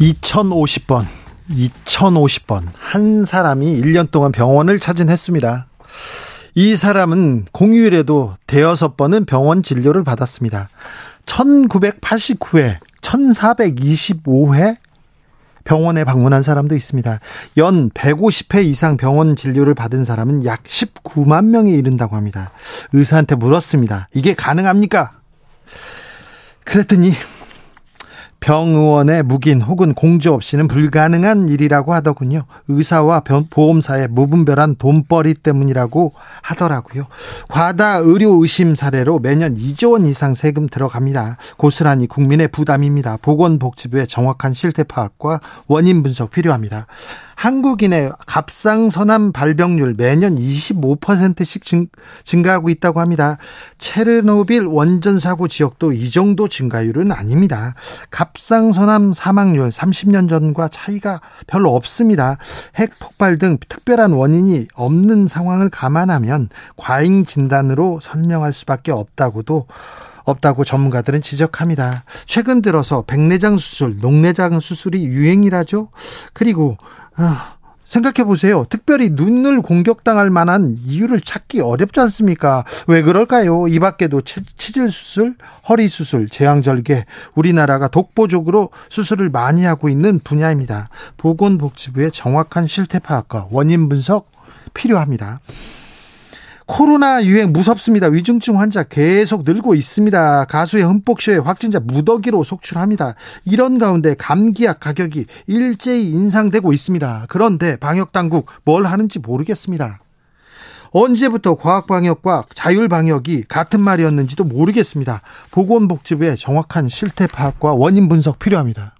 2050번 2050번 한 사람이 1년 동안 병원을 찾은 했습니다. 이 사람은 공휴일에도 대여섯 번은 병원 진료를 받았습니다. 1989회, 1425회 병원에 방문한 사람도 있습니다. 연 150회 이상 병원 진료를 받은 사람은 약 19만 명에 이른다고 합니다. 의사한테 물었습니다. 이게 가능합니까? 그랬더니 병 의원의 묵인 혹은 공조 없이는 불가능한 일이라고 하더군요. 의사와 보험사의 무분별한 돈벌이 때문이라고 하더라고요. 과다 의료 의심 사례로 매년 2조 원 이상 세금 들어갑니다. 고스란히 국민의 부담입니다. 보건복지부의 정확한 실태 파악과 원인 분석 필요합니다. 한국인의 갑상선암 발병률 매년 25%씩 증, 증가하고 있다고 합니다. 체르노빌 원전 사고 지역도 이 정도 증가율은 아닙니다. 갑상선암 사망률 30년 전과 차이가 별로 없습니다. 핵 폭발 등 특별한 원인이 없는 상황을 감안하면 과잉 진단으로 설명할 수밖에 없다고도 없다고 전문가들은 지적합니다. 최근 들어서 백내장 수술, 녹내장 수술이 유행이라죠. 그리고 아, 생각해 보세요. 특별히 눈을 공격당할 만한 이유를 찾기 어렵지 않습니까? 왜 그럴까요? 이 밖에도 치질 수술, 허리 수술, 제왕절개, 우리나라가 독보적으로 수술을 많이 하고 있는 분야입니다. 보건복지부의 정확한 실태 파악과 원인 분석 필요합니다. 코로나 유행 무섭습니다. 위중증 환자 계속 늘고 있습니다. 가수의 흠뻑쇼에 확진자 무더기로 속출합니다. 이런 가운데 감기약 가격이 일제히 인상되고 있습니다. 그런데 방역당국 뭘 하는지 모르겠습니다. 언제부터 과학방역과 자율방역이 같은 말이었는지도 모르겠습니다. 보건복지부의 정확한 실태 파악과 원인 분석 필요합니다.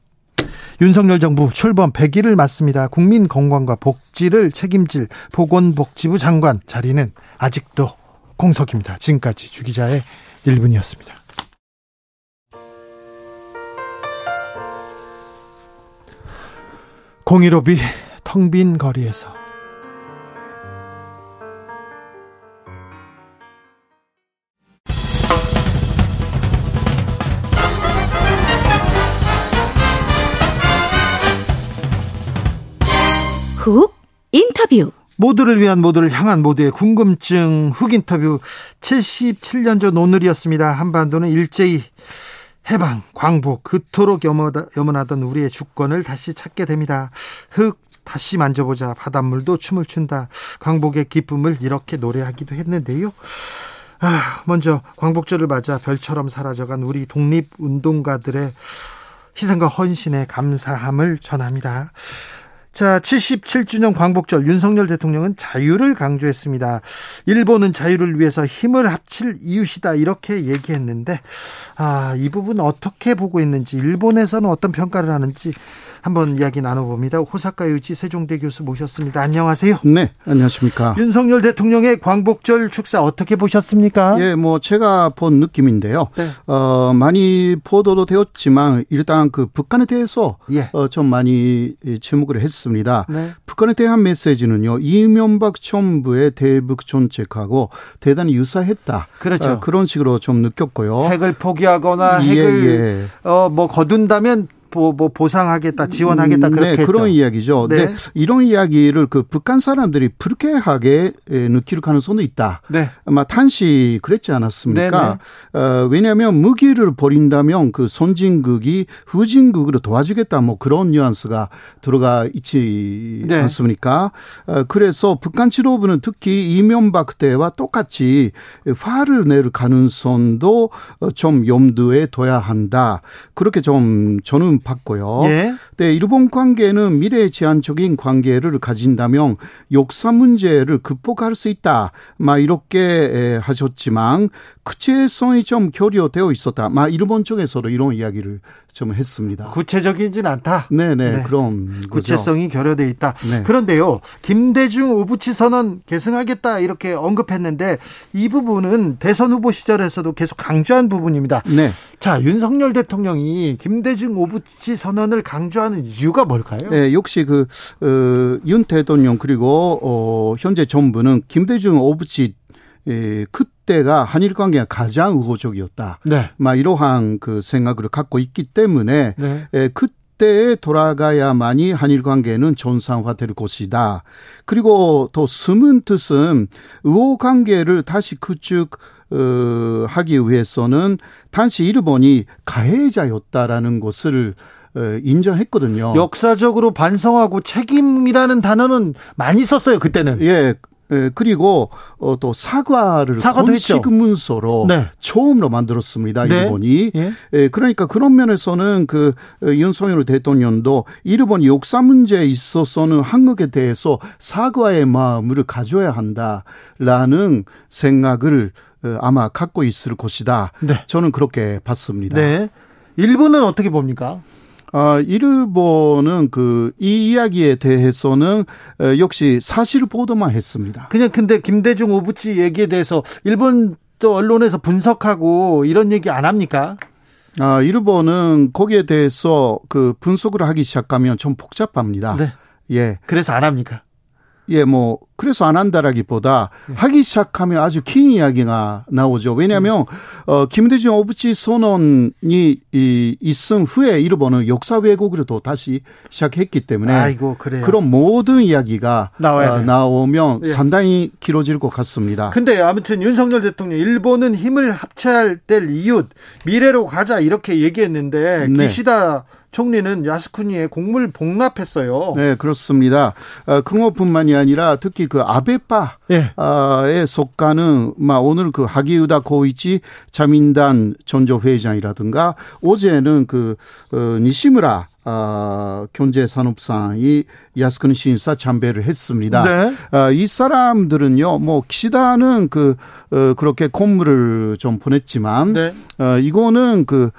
윤석열 정부 출범 100일을 맞습니다. 국민 건강과 복지를 책임질 보건복지부 장관 자리는 아직도 공석입니다. 지금까지 주기자의 1분이었습니다. 공일오비 텅 빈 거리에서 훅 인터뷰 모두를 위한 모두를 향한 모두의 궁금증 훅 인터뷰 77년 전 오늘이었습니다. 한반도는 일제히 해방, 광복, 그토록 염원하던 우리의 주권을 다시 찾게 됩니다. 흙 다시 만져보자. 바닷물도 춤을 춘다. 광복의 기쁨을 이렇게 노래하기도 했는데요. 아, 먼저 광복절을 맞아 별처럼 사라져간 우리 독립운동가들의 희생과 헌신에 감사함을 전합니다. 자, 77주년 광복절 윤석열 대통령은 자유를 강조했습니다. 일본은 자유를 위해서 힘을 합칠 이웃이다 이렇게 얘기했는데 아, 이 부분 어떻게 보고 있는지 일본에서는 어떤 평가를 하는지 한번 이야기 나눠봅니다. 호사카 유지 세종대 교수 모셨습니다. 안녕하세요. 네, 안녕하십니까. 윤석열 대통령의 광복절 축사 어떻게 보셨습니까? 예, 뭐 제가 본 느낌인데요. 네. 어, 많이 보도도 되었지만 일단 그 북한에 대해서 예. 어, 좀 많이 주목을 했습니다. 네. 북한에 대한 메시지는요. 이명박 정부의 대북 정책하고 대단히 유사했다. 그렇죠. 어, 그런 식으로 좀 느꼈고요. 핵을 포기하거나 예, 핵을 예, 어, 뭐 거둔다면 뭐, 뭐 보상하겠다, 지원하겠다 음, 그렇게 네, 그런 이야기죠. 네. 네. 이런 이야기를 그 북한 사람들이 불쾌하게 느낄 가능성도 있다. 네. 아마 탄시 그랬지 않았습니까? 네, 네. 어, 왜냐하면 무기를 버린다면 그 선진국이 후진국으로 도와주겠다 뭐 그런 뉘앙스가 들어가 있지 네. 않습니까? 어, 그래서 북한 지도부는 특히 이명박 때와 똑같이 화를 낼 가능성도 좀 염두에 둬야 한다. 그렇게 좀 저는 받고요. 예. 네, 일본 관계는 미래 제한적인 관계를 가진다면 역사 문제를 극복할 수 있다. 막 이렇게 하셨지만 구체성이 좀 결여되어 있었다. 막 일본 쪽에서도 이런 이야기를 좀 했습니다. 구체적이진 않다. 네네 네. 그럼 구체성이 결여돼 있다. 네. 그런데요, 김대중 오부치 선언 계승하겠다 이렇게 언급했는데 이 부분은 대선 후보 시절에서도 계속 강조한 부분입니다. 네. 자 윤석열 대통령이 김대중 오부치 선언을 강조하는 이유가 뭘까요? 네, 역시 그윤 어, 대통령 그리고 어, 현재 정부는 김대중 오부치 예, 그때가 한일 관계가 가장 우호적이었다. 네. 막 이러한 그 생각을 갖고 있기 때문에 네. 예, 그때에 돌아가야만이 한일 관계는 정상화될 것이다. 그리고 더 숨은 뜻은 우호 관계를 다시 구축 어, 하기 위해서는 당시 일본이 가해자였다라는 것을 어, 인정했거든요. 역사적으로 반성하고 책임이라는 단어는 많이 썼어요 그때는. 예, 예, 그리고 어, 또 사과를 사과도 공식 문서로 네. 처음으로 만들었습니다. 네. 일본이. 예. 예, 그러니까 그런 면에서는 그 어, 윤석열 대통령도 일본 역사 문제에 있어서는 한국에 대해서 사과의 마음을 가져야 한다라는 생각을 어, 아마 갖고 있을 것이다. 네. 저는 그렇게 봤습니다. 네. 일본은 어떻게 봅니까? 아, 일본은 그 이 이야기에 대해서는 어, 역시 사실 보도만 했습니다. 그냥 근데 김대중 오부치 얘기에 대해서 일본 또 언론에서 분석하고 이런 얘기 안 합니까? 아, 일본은 거기에 대해서 그 분석을 하기 시작하면 좀 복잡합니다. 네. 예. 그래서 안 합니까? 예, 뭐 그래서 안 한다라기보다 네. 하기 시작하면 아주 긴 이야기가 나오죠. 왜냐하면 어 김대중 오부치 선언이 이 있은 후에 일본은 역사 왜곡으로 또 다시 시작했기 때문에 아이고. 그런 모든 이야기가 나와야 어, 나오면 예. 상당히 길어질 것 같습니다. 근데 아무튼 윤석열 대통령 일본은 힘을 합쳐야 될 이웃 미래로 가자 이렇게 얘기했는데 네. 기시다 총리는 야스쿠니에 공물 복납했어요. 네, 그렇습니다. 어, 긍호뿐만이 아니라 특히 그 아베파에 예. 속하는 막 오늘 그 하기우다 고이치 자민단 전조 회장이라든가 어제는 그 어, 니시무라 어, 경제산업상이 야스쿠니 신사 참배를 했습니다. 네. 어, 이 사람들은요, 뭐 기시다는 그 어, 그렇게 공물을 좀 보냈지만, 네. 어, 이거는 그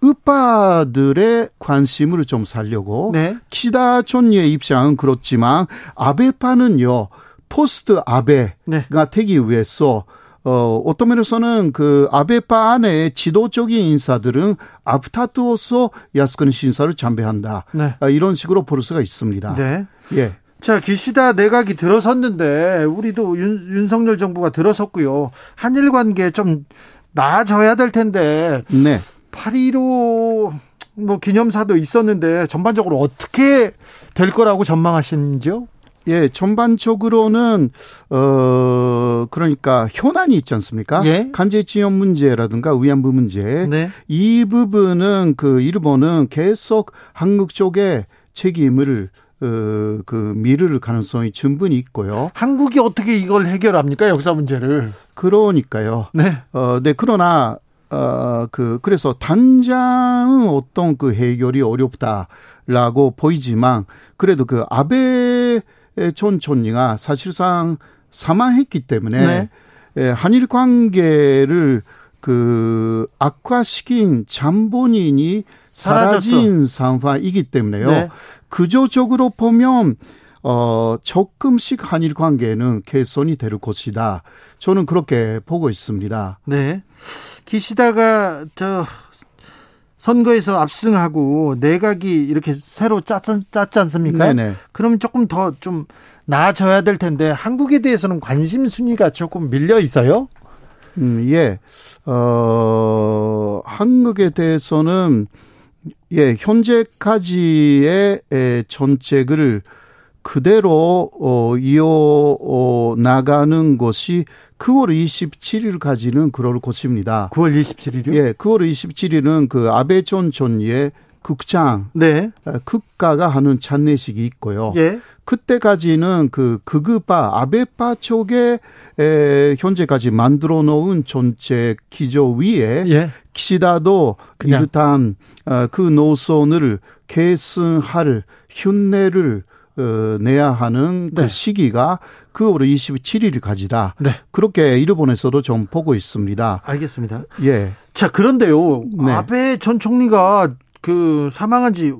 우파들의 관심을 좀 살려고 네. 키다 촌의 입장은 그렇지만 아베파는요 포스트 아베가 네. 되기 위해서 어, 어떤 면에서는 그 아베파 안에 지도적인 인사들은 아프타투어서 야스쿠니 신사를 참배한다. 네. 아, 이런 식으로 볼 수가 있습니다. 네. 예. 자, 기시다 내각이 들어섰는데 우리도 윤, 윤석열 정부가 들어섰고요. 한일 관계 좀 나아져야 될 텐데. 네. 8.15 뭐 기념사도 있었는데 전반적으로 어떻게 될 거라고 전망하시는지요? 예, 전반적으로는 어 그러니까 현안이 있지 않습니까? 예? 간제지원 문제라든가 위안부 문제 네. 이 부분은 그 일본은 계속 한국 쪽에 책임을 어, 그 미룰 가능성이 충분히 있고요. 한국이 어떻게 이걸 해결합니까? 역사 문제를. 그러니까요. 네. 어, 네, 그러나 어, 그, 그래서 단장은 어떤 그 해결이 어렵다라고 보이지만, 그래도 그 아베 전 총리가 사실상 사망했기 때문에, 네. 예, 한일 관계를 그 악화시킨 잠본인이 사라진 상황이기 때문에요. 네. 구조적으로 보면 어 조금씩 한일 관계는 개선이 될 것이다. 저는 그렇게 보고 있습니다. 네. 기시다가 저 선거에서 압승하고 내각이 이렇게 새로 짰지, 짰지 않습니까? 네네. 그럼 조금 더 좀 나아져야 될 텐데 한국에 대해서는 관심 순위가 조금 밀려 있어요? 음, 예. 어, 한국에 대해서는 예, 현재까지의 에, 정책을 그대로 어, 이어 어, 나가는 것이 9월 27일까지는 그럴 것입니다. 9월 27일이요? 예, 9월 27일은 그 아베 전 총리의 국장, 네. 어, 국가가 하는 찬례식이 있고요. 예. 그때까지는 그 극우파 아베파 쪽에 에, 현재까지 만들어 놓은 정책 기조 위에 예. 기시다도 이르한 어, 그 노선을 계승할 흉내를 어, 내야 하는 그 네. 시기가 9월 27일까지다. 네. 그렇게 일본에서도 좀 보고 있습니다. 알겠습니다. 예. 자, 그런데요. 네. 아베 전 총리가 그 사망한 지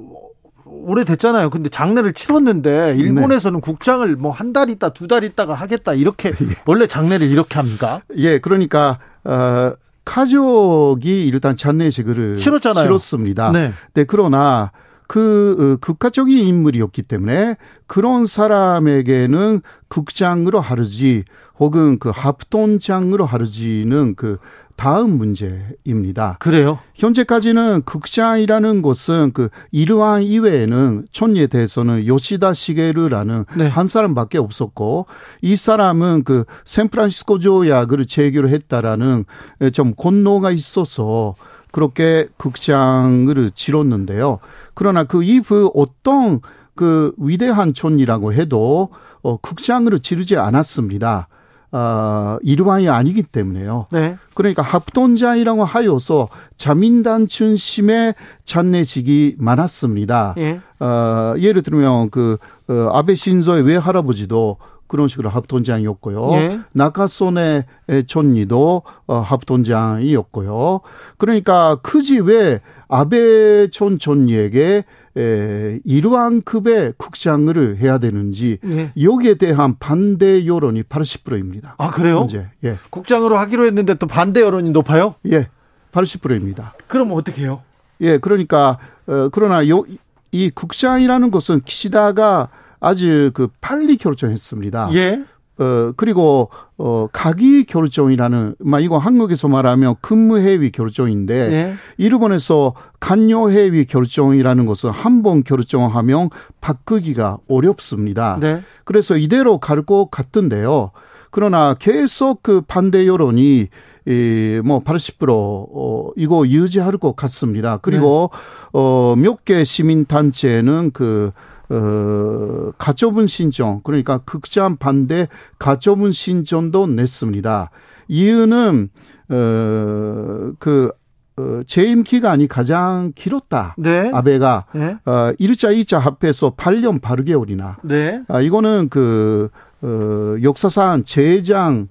오래됐잖아요. 근데 장례를 치렀는데 일본에서는 네. 국장을 뭐 한 달 있다 두 달 있다가 하겠다 이렇게 예. 원래 장례를 이렇게 합니까? 예, 그러니까 어 가족이 일단 장례식을 치렀잖아요. 치렀습니다. 네. 네 그러나 그 어, 국가적인 인물이었기 때문에 그런 사람에게는 국장으로 하르지 혹은 그 합동장으로 하르지는 그 다음 문제입니다. 그래요? 현재까지는 극장이라는 곳은 그 이르왕 이외에는 촌에 대해서는 요시다 시게르라는 네. 한 사람밖에 없었고 이 사람은 그 샌프란시스코 조약을 체결 했다라는 좀 권노가 있어서 그렇게 극장을 치렀는데요. 그러나 그 이후 어떤 그 위대한 촌이라고 해도 어, 극장으로 지르지 않았습니다. 어, 이르왕이 아니기 때문에요. 네. 그러니까 합돈자이라고 하여서 자민단 춘심의 잔내식이 많았습니다. 예. 어, 예를 들면 그 어, 아베 신조의 외할아버지도 그런 식으로 합돈장이었고요. 예. 나카소네 촌리도 어, 합돈장이었고요. 그러니까 크지 왜 아베 촌 촌리에게 에, 이러한 급의 국장을 해야 되는지 예. 여기에 대한 반대 여론이 80%입니다. 아 그래요? 현재. 예. 국장으로 하기로 했는데 또 반대 여론이 높아요? 예, 80%입니다. 그럼 어떻게 해요? 예, 그러니까 어, 그러나 요, 이 국장이라는 것은 키시다가 아주 그 빨리 결정했습니다. 예. 어, 그리고, 어, 가기 결정이라는, 막 이거 한국에서 말하면 근무해위 결정인데, 네. 일본에서 간여해위 결정이라는 것은 한 번 결정하면 바꾸기가 어렵습니다. 네. 그래서 이대로 갈 것 같던데요. 그러나 계속 그 반대 여론이 이, 뭐, 80%, 어, 이거 유지할 것 같습니다. 그리고, 네. 어, 몇 개 시민 단체는 그, 어, 가처분 신청 그러니까 극장 반대 가처분 신청도 냈습니다. 이유는 어그 어, 재임 기간이 가장 길었다. 네. 아베가 네. 어 1차, 2차 합해서 8년 8개월이나. 네. 아 이거는 그 어, 역사상 제장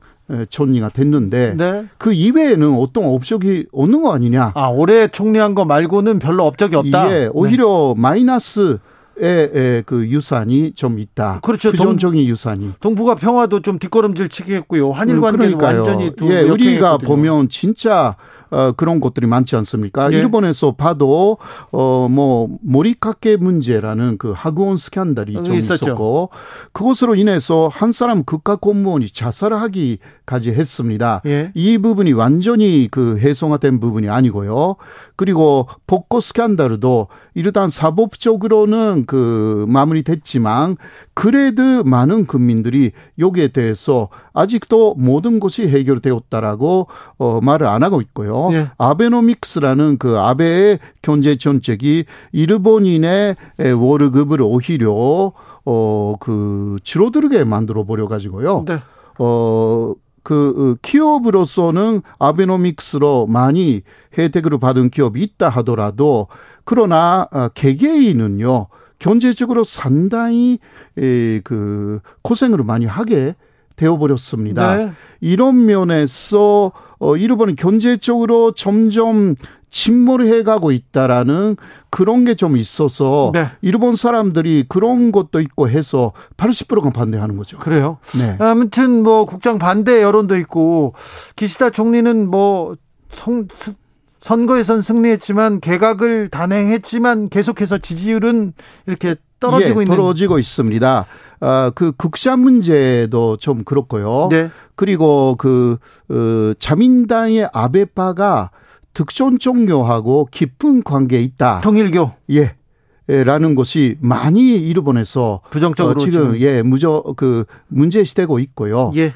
총리가 됐는데 네. 그 이외에는 어떤 업적이 없는 거 아니냐? 아 올해 총리한 거 말고는 별로 업적이 없다. 예, 오히려 네. 마이너스 의 그 유산이 좀 있다. 그렇죠. 부정적인 유산이. 동북아 평화도 좀 뒷걸음질 치겠고요. 한일 관계는 그 완전히 예, 우리가 보면 진짜 어, 그런 것들이 많지 않습니까? 네. 일본에서 봐도 어, 뭐 모리카케 문제라는 그 학원 스캔들이 좀 있었죠. 있었고 그것으로 인해서 한 사람 국가 공무원이 자살하기까지 했습니다. 예. 이 부분이 완전히 그 해소화된 부분이 아니고요. 그리고 복고 스캔들도 일단 사법적으로는 그 마무리됐지만 그래도 많은 국민들이 여기에 대해서 아직도 모든 것이 해결되었다라고 어, 말을 안 하고 있고요. 예. 아베노믹스라는 그 아베의 경제 정책이 일본인의 월급을 오히려 어그 줄어들게 만들어 버려 가지고요. 네. 어, 그 기업으로서는 아베노믹스로 많이 혜택을 받은 기업이 있다 하더라도 그러나 어, 개개인은요 경제적으로 상당히 그 고생을 많이 하게 되어버렸습니다. 네. 이런 면에서 어, 일본은 경제적으로 점점 침몰해 가고 있다라는 그런 게 좀 있어서 네. 일본 사람들이 그런 것도 있고 해서 80%가 반대하는 거죠. 그래요? 네. 아무튼 뭐 국장 반대 여론도 있고 기시다 총리는 뭐 성, 선거에선 승리했지만 개각을 단행했지만 계속해서 지지율은 이렇게 떨어지고 예, 있는 떨어지고 있습니다. 어, 그 국사 문제도 좀 그렇고요. 네. 그리고 그 어, 자민당의 아베파가 특정 종교하고 깊은 관계에 있다. 통일교. 예. 라는 것이 많이 일본에서 부정적으로 어, 지금 예 무저 그 문제시되고 있고요. 예.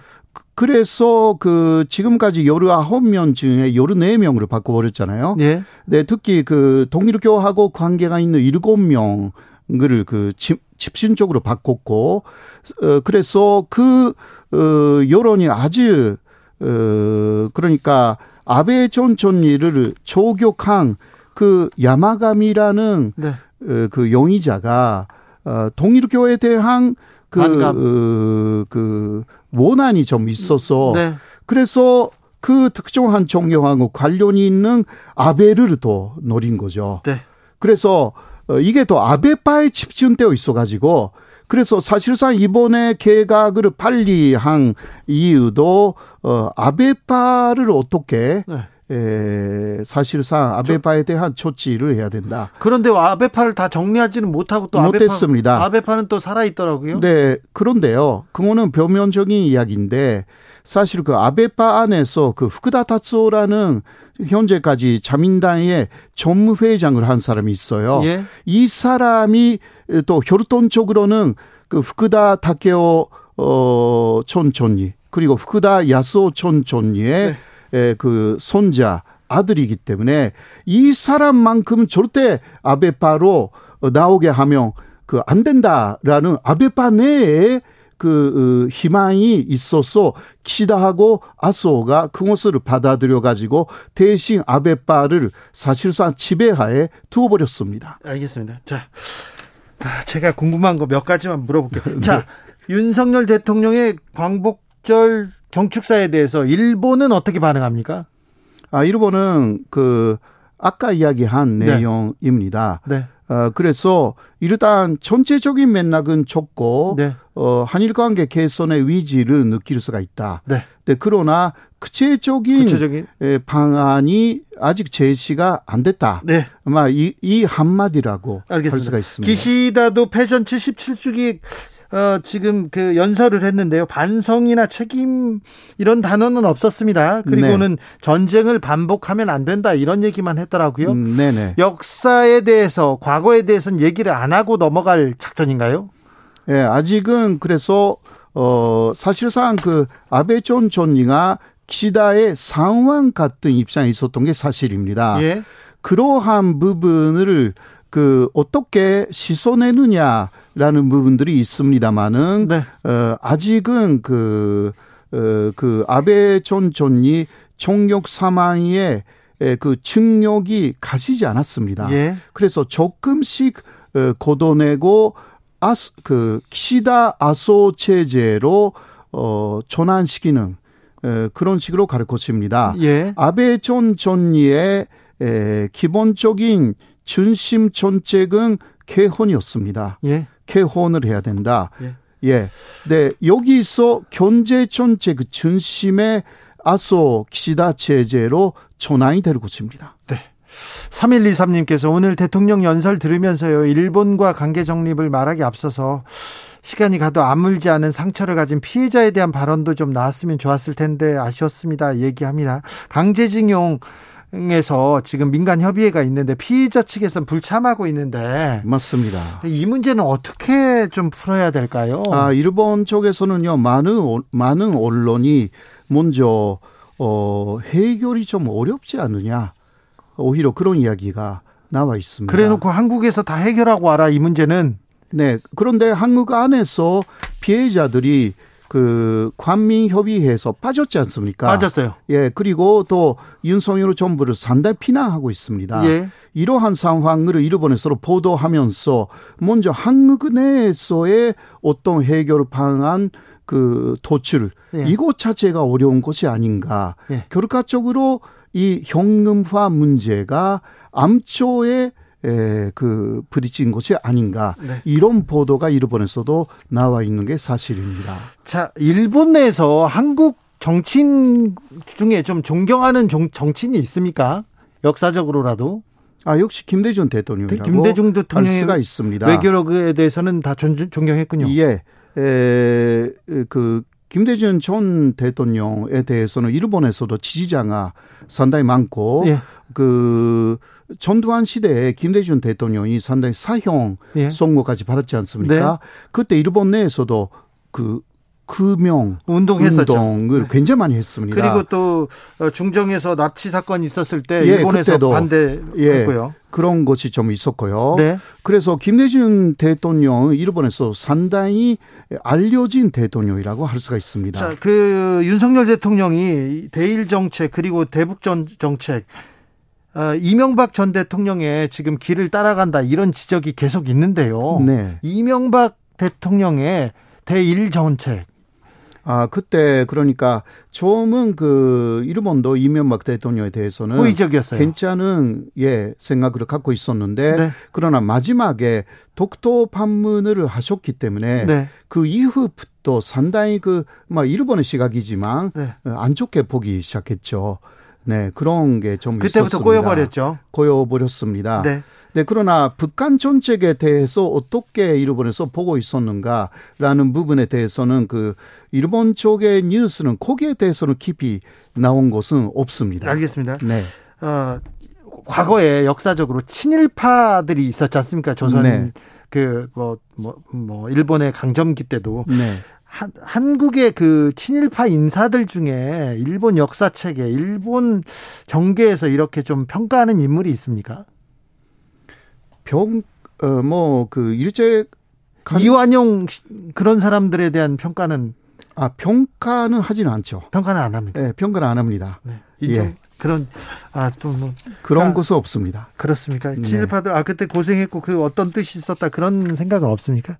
그래서 그 지금까지 열흘 아홉 명 중에 열흘 네 명으로 바꿔버렸잖아요. 예. 네, 특히 그 동일교하고 관계가 있는 일곱 명을 그 집신적으로 바꿨고, 어, 그래서 그, 어, 여론이 아주, 어, 그러니까 아베 전 총리를 조격한 그 야마감이라는 네. 어, 그 용의자가 어, 동일교에 대한 그, 어, 그 원한이 좀 있어서 네. 그래서 그 특정한 종교하고 관련이 있는 아베를 또 노린 거죠. 네. 그래서 어, 이게 또 아베파에 집중되어 있어가지고 그래서 사실상 이번에 개각을 빨리 한 이유도 어 아베파를 어떻게 네. 에, 사실상 아베파에 대한 조치를 해야 된다. 그런데 아베파를 다 정리하지는 못하고 또 못했습니다. 아베파, 아베파는 또 살아 있더라고요. 네, 그런데요. 그거는 표면적인 이야기인데 사실 그 아베파 안에서 그 후쿠다 타츠오라는 현재까지 자민당의 전무회장을 한 사람이 있어요. 예. 이 사람이 또 혈통적으로는 그 후쿠다 타케오 어 촌촌이 그리고 후쿠다 야스오 촌촌이의 네. 그 손자 아들이기 때문에 이 사람만큼 절대 아베파로 나오게 하면 그 안 된다라는 아베파 내에 그 어, 희망이 있어서 키시다하고 아소가 그것을 받아들여 가지고 대신 아베파를 사실상 지배하에 두어버렸습니다. 알겠습니다. 자, 아, 제가 궁금한 거 몇 가지만 물어볼게요. 자, 네. 윤석열 대통령의 광복절 경축사에 대해서 일본은 어떻게 반응합니까? 아, 일본은 그 아까 이야기한 네. 내용입니다. 네. 어, 그래서 일단 전체적인 맥락은 좋고 네. 어, 한일 관계 개선의 위지를 느낄 수가 있다. 네. 네 그러나 구체적인, 구체적인? 에, 방안이 아직 제시가 안 됐다. 네. 아마 이, 이 한마디라고 알겠습니다. 할 수가 있습니다. 기시다도 패전 77주기 어, 지금 그 연설을 했는데요. 반성이나 책임 이런 단어는 없었습니다. 그리고는 네. 전쟁을 반복하면 안 된다 이런 얘기만 했더라고요. 음, 네네. 역사에 대해서 과거에 대해서는 얘기를 안 하고 넘어갈 작전인가요? 예, 네, 아직은 그래서 어 사실상 그 아베 존 존이가 기시다의 상황 같은 입장에 있었던 게 사실입니다. 예. 그러한 부분을 그 어떻게 씻어내느냐라는 부분들이 있습니다만은 네. 어 아직은 그 어, 그 아베 전 존이 총력 사망에 그 증력이 가시지 않았습니다. 예. 그래서 조금씩 어, 걷어내고 아스 그 키시다 아소 체제로 어 전환시키는 에, 그런 식으로 가를 것입니다. 예. 아베 전 존리의 에, 기본적인 중심 정책은 개헌이었습니다. 예. 개헌을 해야 된다. 예. 예. 네, 여기서 경제 정책 그 중심의 아소 기시다 체제로 전환이 될 것입니다. 네. 3123님께서 오늘 대통령 연설 들으면서요, 일본과 관계 정립을 말하기 앞서서 시간이 가도 아물지 않은 상처를 가진 피해자에 대한 발언도 좀 나왔으면 좋았을 텐데 아쉬웠습니다. 얘기합니다. 강제징용 에서 지금 민간 협의회가 있는데 피의자 측에서는 불참하고 있는데 맞습니다. 이 문제는 어떻게 좀 풀어야 될까요? 아, 일본 쪽에서는요. 많은 많은 언론이 먼저 어 해결이 좀 어렵지 않느냐. 오히려 그런 이야기가 나와 있습니다. 그래 놓고 한국에서 다 해결하고 와라 이 문제는 네. 그런데 한국 안에서 피해자들이 그 관민협의회에서 빠졌지 않습니까? 빠졌어요. 예, 그리고 또 윤석열 정부를 상당히 비난하고 있습니다. 예. 이러한 상황을 일본에서 보도하면서 먼저 한국 내에서의 어떤 해결 방안 그 도출 예. 이것 자체가 어려운 것이 아닌가. 예. 결과적으로 이 현금화 문제가 암초에 에, 그 부딪힌 것이 아닌가 네. 이런 보도가 일본에서도 나와 있는 게 사실입니다. 자, 일본 내에서 한국 정치인 중에 좀 존경하는 정, 정치인이 있습니까? 역사적으로라도. 아 역시 김대중 대통령이라고 김대중 대통령의 수가 있습니다. 외교력에 대해서는 다 존, 존경했군요. 예, 에, 그 김대중 전 대통령에 대해서는 일본에서도 지지자가 상당히 많고 예. 그 전두환 시대에 김대중 대통령이 상당히 사형 예. 선고까지 받았지 않습니까? 네. 그때 일본 내에서도 그 금명 운동했었죠. 운동을 네. 굉장히 많이 했습니다. 그리고 또 어, 중정에서 납치 사건이 있었을 때 예, 일본에서 반대했고요. 예, 그런 것이 좀 있었고요. 네. 그래서 김대중 대통령 일본에서 상당히 알려진 대통령이라고 할 수가 있습니다. 자, 그 윤석열 대통령이 대일 정책 그리고 대북 전 정책 어, 이명박 전 대통령의 지금 길을 따라간다 이런 지적이 계속 있는데요. 네. 이명박 대통령의 대일 정책 아, 그때 그러니까 좀은 그 일본도 이명박 대통령에 대해서는 호의적이었어요. 괜찮은 예, 생각을 갖고 있었는데 네. 그러나 마지막에 독도 판문을 하셨기 때문에 네. 그 이후부터 상당히 그막 일본의 시각이지만 네. 안 좋게 보기 시작했죠. 네, 그런 게좀 그때부터 있었습니다. 꼬여버렸죠. 꼬여버렸습니다. 네. 네, 그러나 북한 정책에 대해서 어떻게 일본에서 보고 있었는가라는 부분에 대해서는 그 일본 쪽의 뉴스는 거기에 대해서는 깊이 나온 것은 없습니다. 알겠습니다. 네. 어, 과거에 역사적으로 친일파들이 있었지 않습니까? 조선 네. 그뭐 뭐, 뭐 일본의 강점기 때도 네. 한, 한국의 그 친일파 인사들 중에 일본 역사책에 일본 정계에서 이렇게 좀 평가하는 인물이 있습니까? 병, 어, 뭐, 그, 일제. 이완용 그런 사람들에 대한 평가는. 아, 평가는 하지는 않죠. 평가는 안 합니다. 네, 평가는 안 합니다. 네. 예. 그런, 아, 또 뭐. 그런 아, 것은 없습니다. 그렇습니까? 네. 친일파들, 아, 그때 고생했고 그 어떤 뜻이 있었다 그런 생각은 없습니까?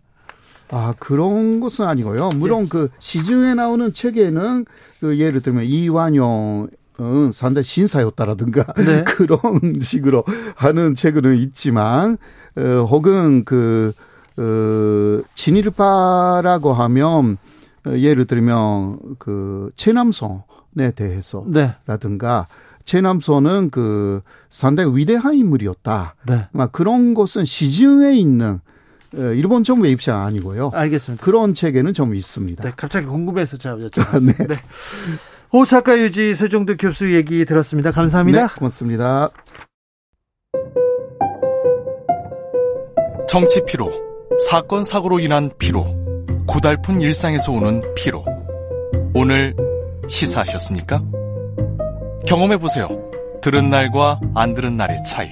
아, 그런 것은 아니고요. 물론 네. 그 시중에 나오는 책에는 그 예를 들면 이완용 은 상당히 신사였다라든가 네. 그런 식으로 하는 책은 있지만 어, 혹은 그 어, 진일파라고 하면 어, 예를 들면 그 최남선에 대해서라든가 네. 최남선은 그 상당히 위대한 인물이었다. 네. 막 그런 것은 시중에 있는 어, 일본 정부의 입장 아니고요. 알겠습니다. 그런 책에는 좀 있습니다. 네, 갑자기 궁금해서 제가 여쭤봤습니다. 네. 네. 오사카 유지 세종도 교수 얘기 들었습니다. 감사합니다. 네, 고맙습니다. 정치 피로, 사건 사고로 인한 피로, 고달픈 일상에서 오는 피로. 오늘 시사하셨습니까? 경험해 보세요. 들은 날과 안 들은 날의 차이.